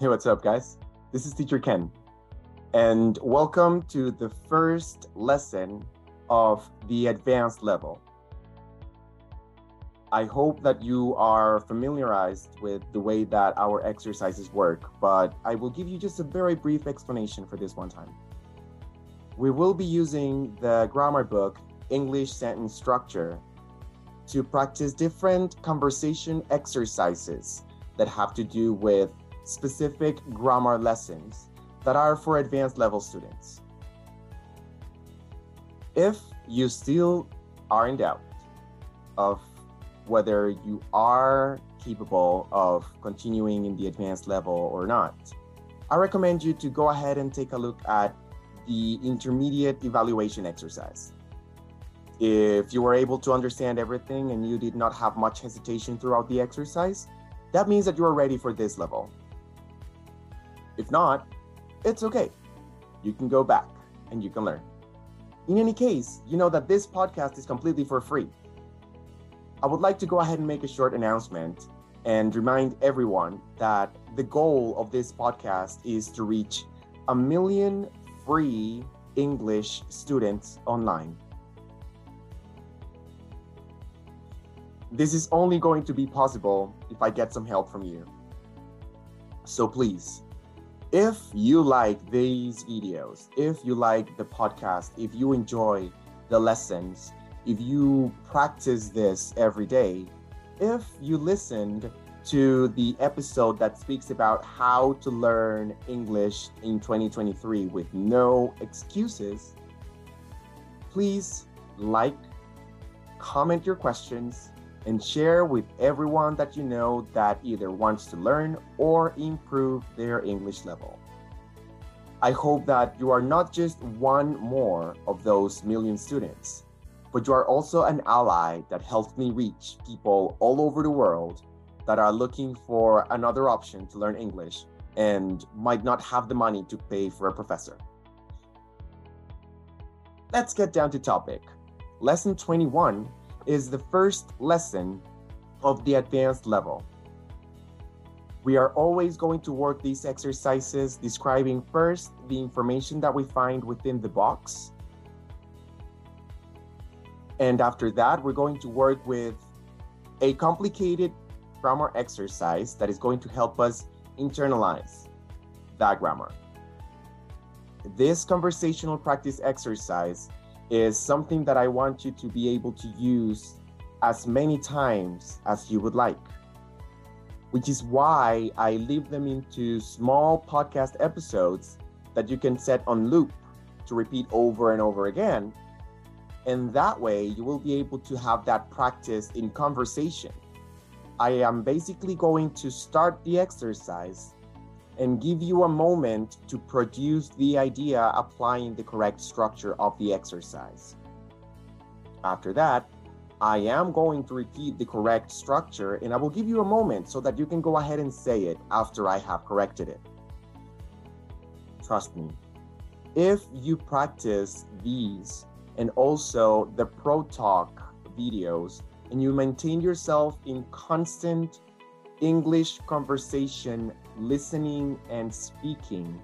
Hey, what's up, guys? This is Teacher Kenn, and welcome to the first lesson of the advanced level. I hope that you are familiarized with the way that our exercises work, but I will give you just a very brief explanation for this one time. We will be using the grammar book English Sentence Structure to practice different conversation exercises that have to do with specific grammar lessons that are for advanced level students. If you still are in doubt of whether you are capable of continuing in the advanced level or not, I recommend you to go ahead and take a look at the intermediate evaluation exercise. If you were able to understand everything and you did not have much hesitation throughout the exercise, that means that you are ready for this level. If not, it's okay. You can go back and you can learn. In any case, you know that this podcast is completely for free. I would like to go ahead and make a short announcement and remind everyone that the goal of this podcast is to reach a million free English students online. This is only going to be possible if I get some help from you. So please, if you like these videos, if you like the podcast, if you enjoy the lessons, if you practice this every day, if you listened to the episode that speaks about how to learn English in 2023 with no excuses, please like, comment your questions, and share with everyone that you know that either wants to learn or improve their English level. I hope that you are not just one more of those million students, but you are also an ally that helps me reach people all over the world that are looking for another option to learn English and might not have the money to pay for a professor. Let's get down to topic. Lesson 21 is the first lesson of the advanced level. We are always going to work these exercises describing first the information that we find within the box. And after that, we're going to work with a complicated grammar exercise that is going to help us internalize that grammar. This conversational practice exercise is something that I want you to be able to use as many times as you would like, which is why I leave them into small podcast episodes that you can set on loop to repeat over and over again. And that way, you will be able to have that practice in conversation. I am basically going to start the exercise and give you a moment to produce the idea applying the correct structure of the exercise. After that, I am going to repeat the correct structure and I will give you a moment so that you can go ahead and say it after I have corrected it. Trust me, if you practice these and also the Pro Talk videos and you maintain yourself in constant English conversation, listening and speaking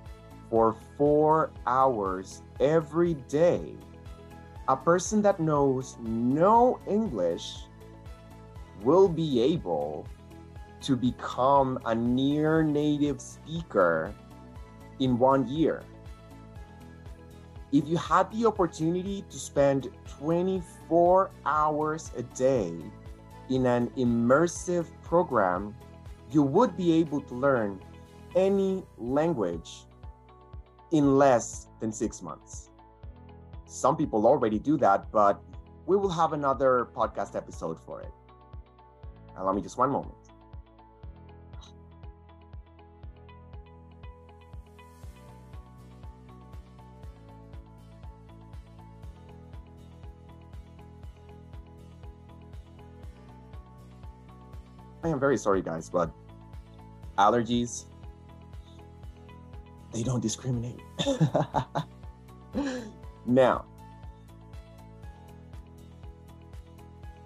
for four hours every day, a person that knows no English will be able to become a near native speaker in one year. If you had the opportunity to spend 24 hours a day in an immersive program you would be able to learn any language in less than six months. Some people already do that, but we will have another podcast episode for it. Allow me just one moment. I am very sorry, guys, but allergies, they don't discriminate. now,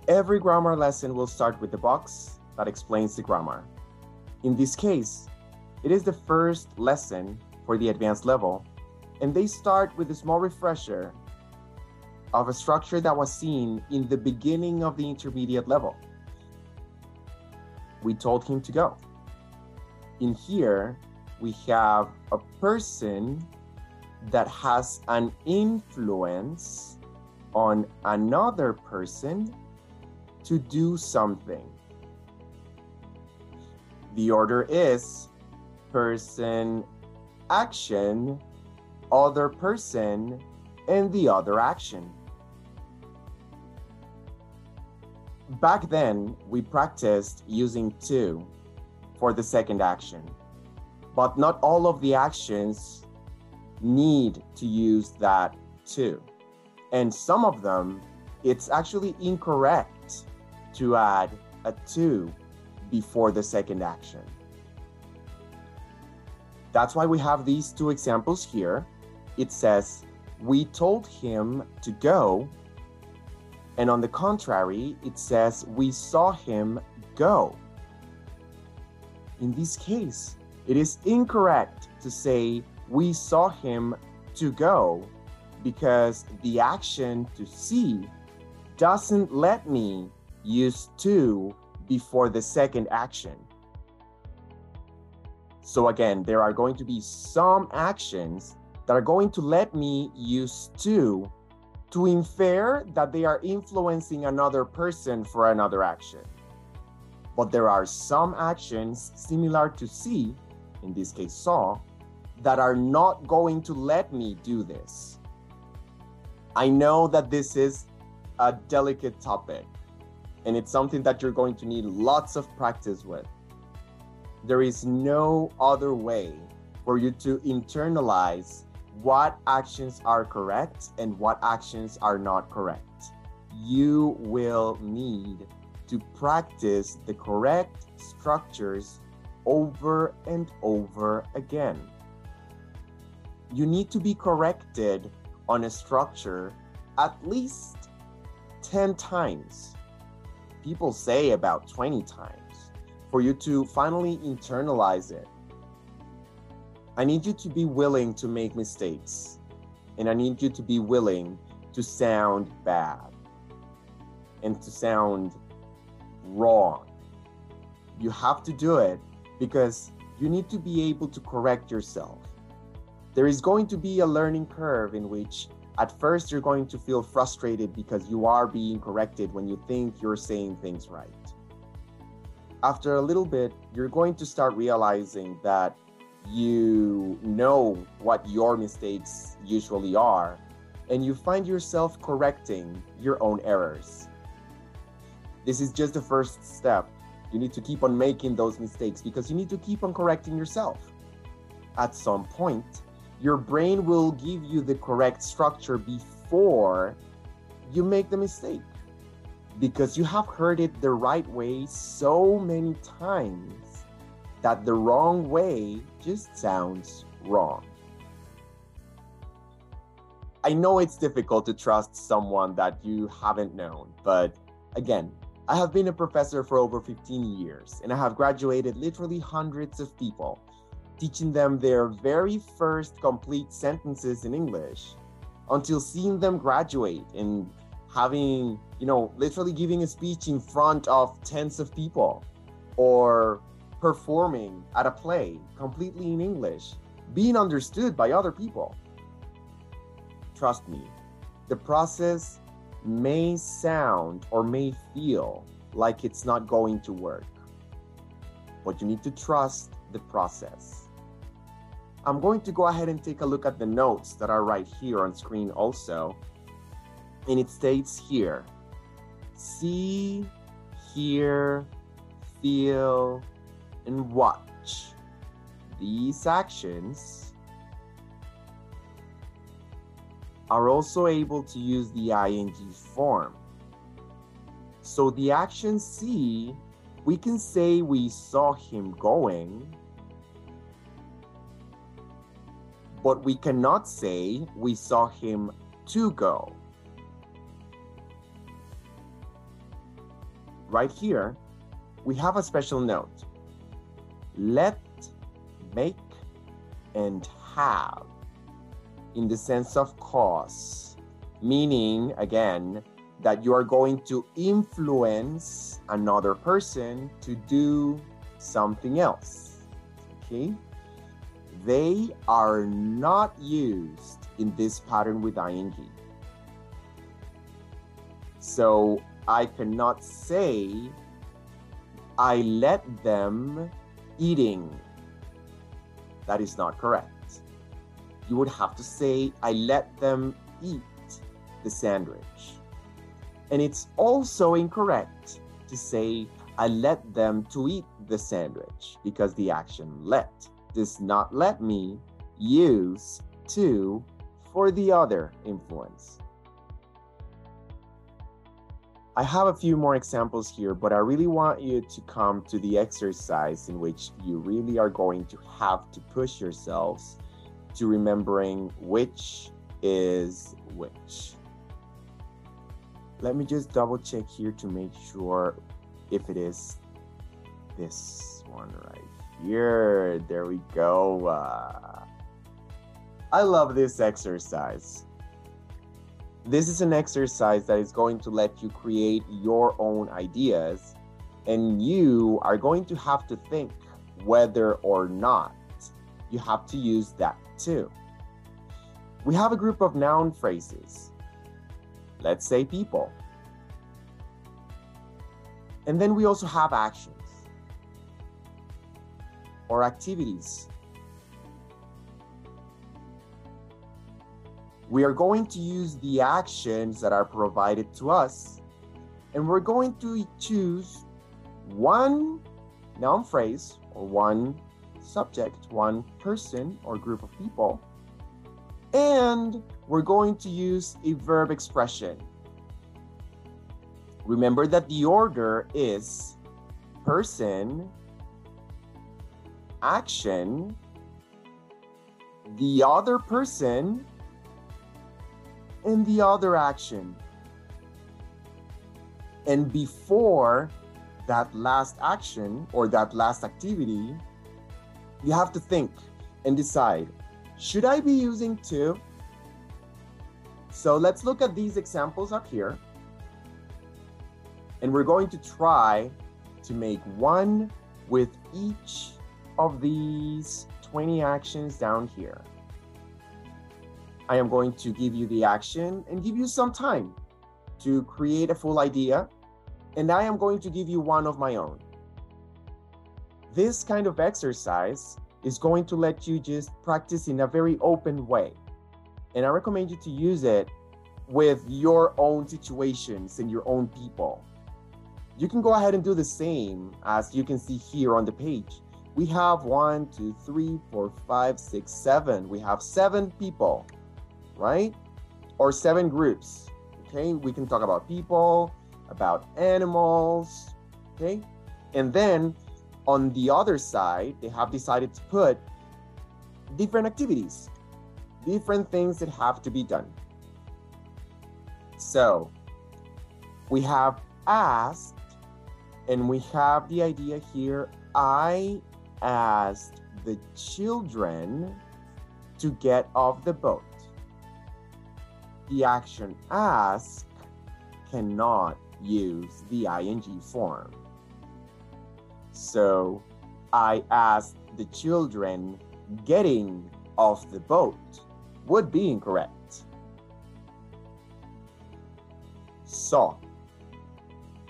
every grammar lesson will start with the box that explains the grammar. In this case, It is the first lesson for the advanced level, and they start with a small refresher of a structure that was seen in the beginning of the intermediate level. We told him to go. In here, we have a person that has an influence on another person to do something. The order is person, action, other person, and the other action. Back then, we practiced using to for the second action, but not all of the actions need to use that to. And some of them, it's actually incorrect to add a to before the second action. That's why we have these two examples here. It says, We told him to go. And on the contrary, it says, We saw him go. In this case, it is incorrect to say, We saw him to go because the action to see doesn't let me use to before the second action. So again, there are going to be some actions that are going to let me use to to infer that they are influencing another person for another action. But there are some actions similar to see, in this case saw, that are not going to let me do this. I know that this is a delicate topic and it's something that you're going to need lots of practice with. There is no other way for you to internalize what actions are correct and what actions are not correct. You will need to practice the correct structures over and over again. You need to be corrected on a structure at least 10 times. People say about 20 times for you to finally internalize it. I need you to be willing to make mistakes, and I need you to be willing to sound bad and to sound wrong. You have to do it because you need to be able to correct yourself. There is going to be a learning curve in which at first you're going to feel frustrated because you are being corrected when you think you're saying things right. After a little bit, you're going to start realizing that you know what your mistakes usually are, and you find yourself correcting your own errors. This is just the first step. You need to keep on making those mistakes because you need to keep on correcting yourself. At some point, your brain will give you the correct structure before you make the mistake because you have heard it the right way so many times that the wrong way just sounds wrong. I know it's difficult to trust someone that you haven't known, but again, I have been a professor for over 15 years and I have graduated literally hundreds of people teaching them their very first complete sentences in English until seeing them graduate and having, you know, literally giving a speech in front of tens of people or performing at a play completely in English, being understood by other people. Trust me, the process may sound or may feel like it's not going to work, but you need to trust the process. I'm going to go ahead and take a look at the notes that are right here on screen also. And it states here, see, hear, feel, and watch. These actions are also able to use the ing form. So the action see, we can say we saw him going, but we cannot say we saw him to go. Right here, we have a special note. Let make and have in the sense of cause, meaning, again, that you are going to influence another person to do something else. Okay? They are not used in this pattern with ing. So I cannot say I let them eating. That is not correct. You would have to say I let them eat the sandwich. And it's also incorrect to say I let them to eat the sandwich because the action let does not let me use to for the other influence. I have a few more examples here, but I really want you to come to the exercise in which you really are going to have to push yourselves to remembering which is which. Let me just double check here to make sure if it is this one right here. There we go. Uh, I love this exercise. This is an exercise that is going to let you create your own ideas, and you are going to have to think whether or not you have to use that too. We have a group of noun phrases. Let's say people. And then we also have actions or activities we are going to use the actions that are provided to us and we're going to choose one noun phrase or one subject, one person or group of people, and we're going to use a verb expression. Remember that the order is person, action, the other person, in the other action. And before that last action or that last activity, you have to think and decide should I be using to? So let's look at these examples up here. And we're going to try to make one with each of these 20 actions down here. I am going to give you the action and give you some time to create a full idea. And I am going to give you one of my own. This kind of exercise is going to let you just practice in a very open way. And I recommend you to use it with your own situations and your own people. You can go ahead and do the same as you can see here on the page. We have one, two, three, four, five, six, seven. We have seven people right? Or seven groups. Okay, we can talk about people, about animals, okay? And then on the other side, they have decided to put different activities, different things that have to be done. So we have asked, and we have the idea here I asked the children to get off the boat the action ask cannot use the ing form. So I asked the children getting off the boat would be incorrect. Saw.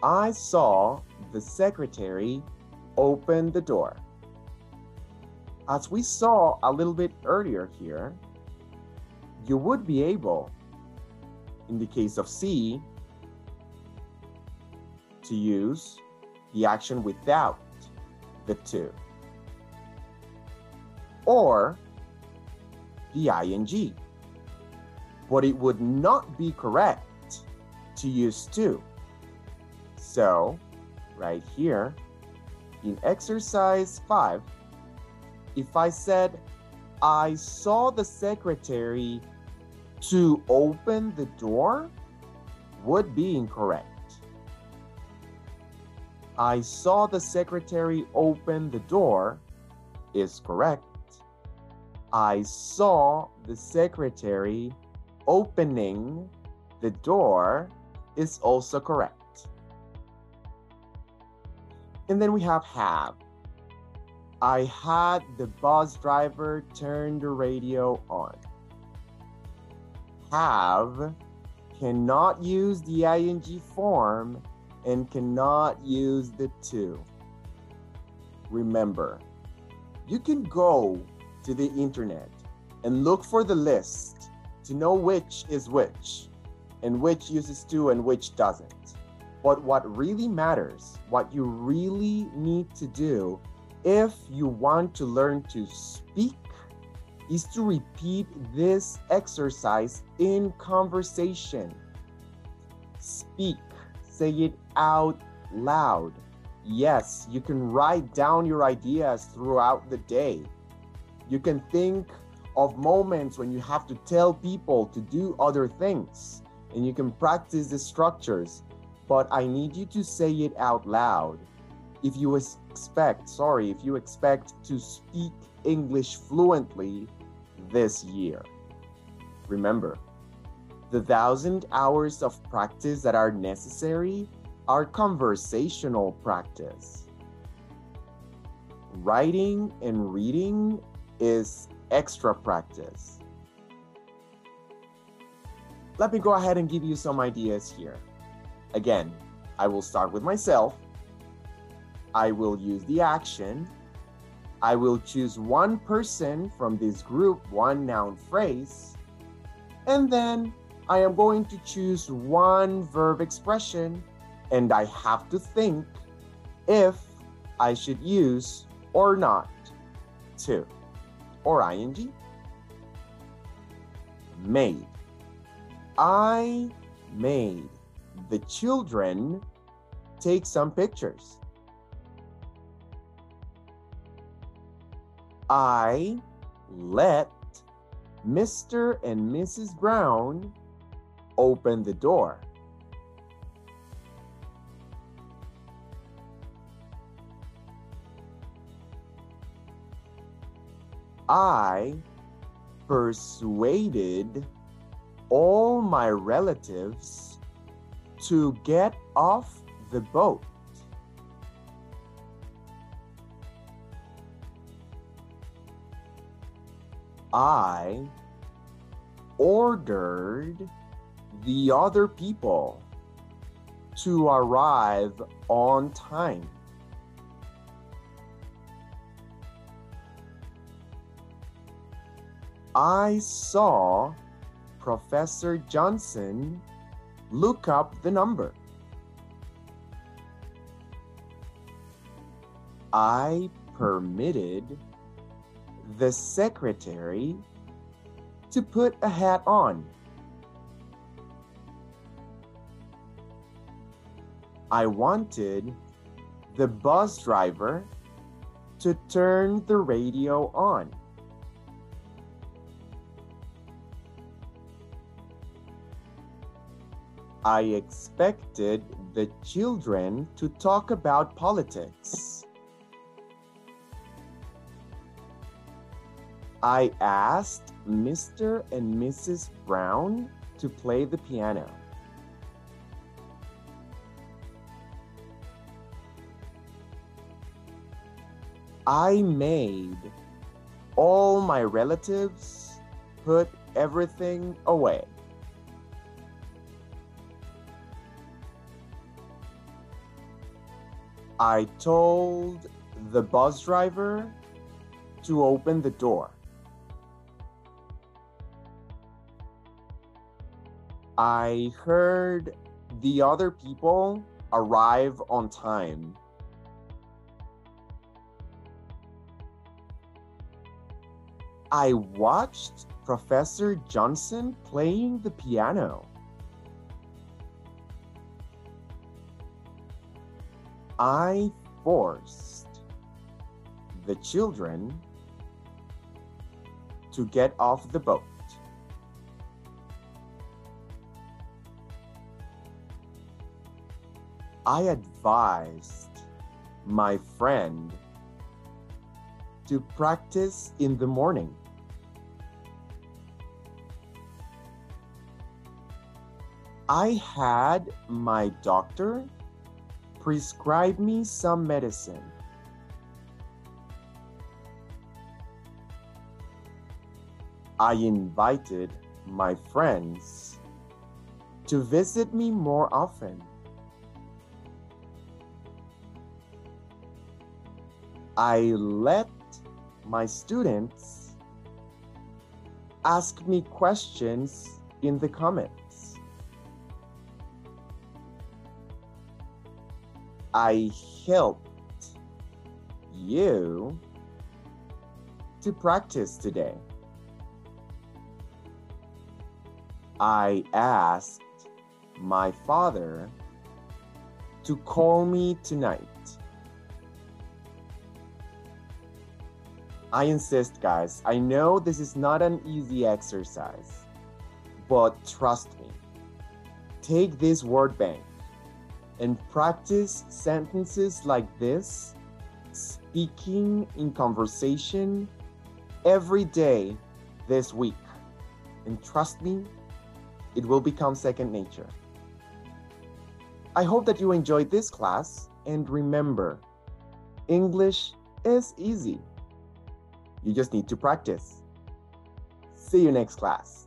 I saw the secretary open the door. As we saw a little bit earlier here, you would be able in the case of see, to use the action without the to. Or the ing. But it would not be correct to use to. So, right here, in exercise 5, if I said, I saw the secretary to open the door would be incorrect. I saw the secretary open the door is correct. I saw the secretary opening the door is also correct. And then we have have. I had the bus driver turn the radio on. Have cannot use the ing form and cannot use the to. Remember, you can go to the internet and look for the list to know which is which and which uses to and which doesn't. But what really matters, what you really need to do if you want to learn to speak, is to repeat this exercise in conversation. Speak, say it out loud. Yes, you can write down your ideas throughout the day. You can think of moments when you have to tell people to do other things and you can practice the structures, but I need you to say it out loud. If you expect, sorry, if you expect to speak English fluently this year. Remember, the thousand hours of practice that are necessary are conversational practice. Writing and reading is extra practice. Let me go ahead and give you some ideas here. Again, I will start with myself. I will use the action. I will choose one person from this group, one noun phrase. And then I am going to choose one verb expression and I have to think if I should use or not to or ing. Made. I made the children take some pictures. I let Mr. and Mrs. Brown open the door. I persuaded all my relatives to get off the boat. I ordered the other people to arrive on time. I saw Professor Johnson look up the number. I permitted the secretary to put a hat on. I wanted the bus driver to turn the radio on. I expected the children to talk about politics. I asked Mr. and Mrs. Brown to play the piano. I made all my relatives put everything away. I told the bus driver to open the door. I heard the other people arrive on time. I watched Professor Johnson playing the piano. I forced the children to get off the boat. I advised my friend to practice in the morning. I had my doctor prescribe me some medicine. I invited my friends to visit me more often. I let my students ask me questions in the comments. I helped you to practice today. I asked my father to call me tonight. I insist, guys. I know this is not an easy exercise, but trust me. Take this word bank and practice sentences like this, speaking in conversation every day this week. And trust me, it will become second nature. I hope that you enjoyed this class and remember, English is easy. You just need to practice. See you next class.